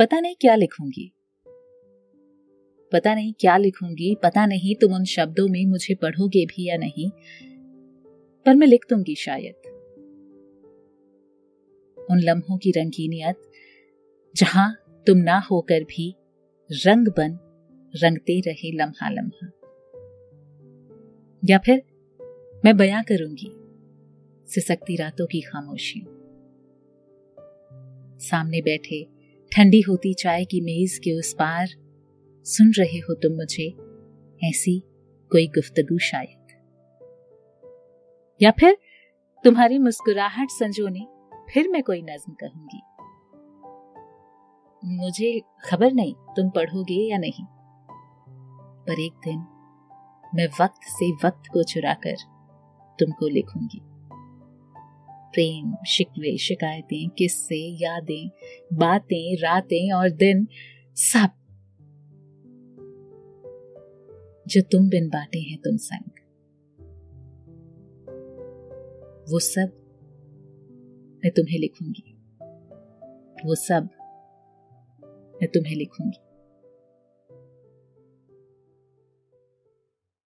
पता नहीं क्या लिखूँगी। पता नहीं क्या लिखूँगी, पता नहीं तुम उन शब्दों में मुझे पढ़ोगे भी या नहीं, पर मैं लिख दूँगी शायद। उन लम्हों की रंगीनियत, जहाँ तुम ना होकर भी रंग बन, रंगते रहे लम्हा लम्हा। या फिर मैं बयां करूँगी, सिसकती रातों की खामोशी। सामने बैठे ठंडी होती चाय की मेज के उस पार। सुन रहे हो तुम मुझे, ऐसी कोई गुफ्तगु शायद। या फिर तुम्हारी मुस्कुराहट संजोने, फिर मैं कोई नज्म कहूँगी। मुझे खबर नहीं, तुम पढ़ोगे या नहीं। पर एक दिन मैं वक्त से वक्त को चुराकर तुमको लिखूँगी। प्रेम, शिकवे, शिकायतें, किस्से, यादें, बातें, रातें और दिन, सब। जो तुम बिन बाटे हैं तुम संग। वो सब मैं तुम्हें लिखूँगी। वो सब मैं तुम्हें लिखूँगी।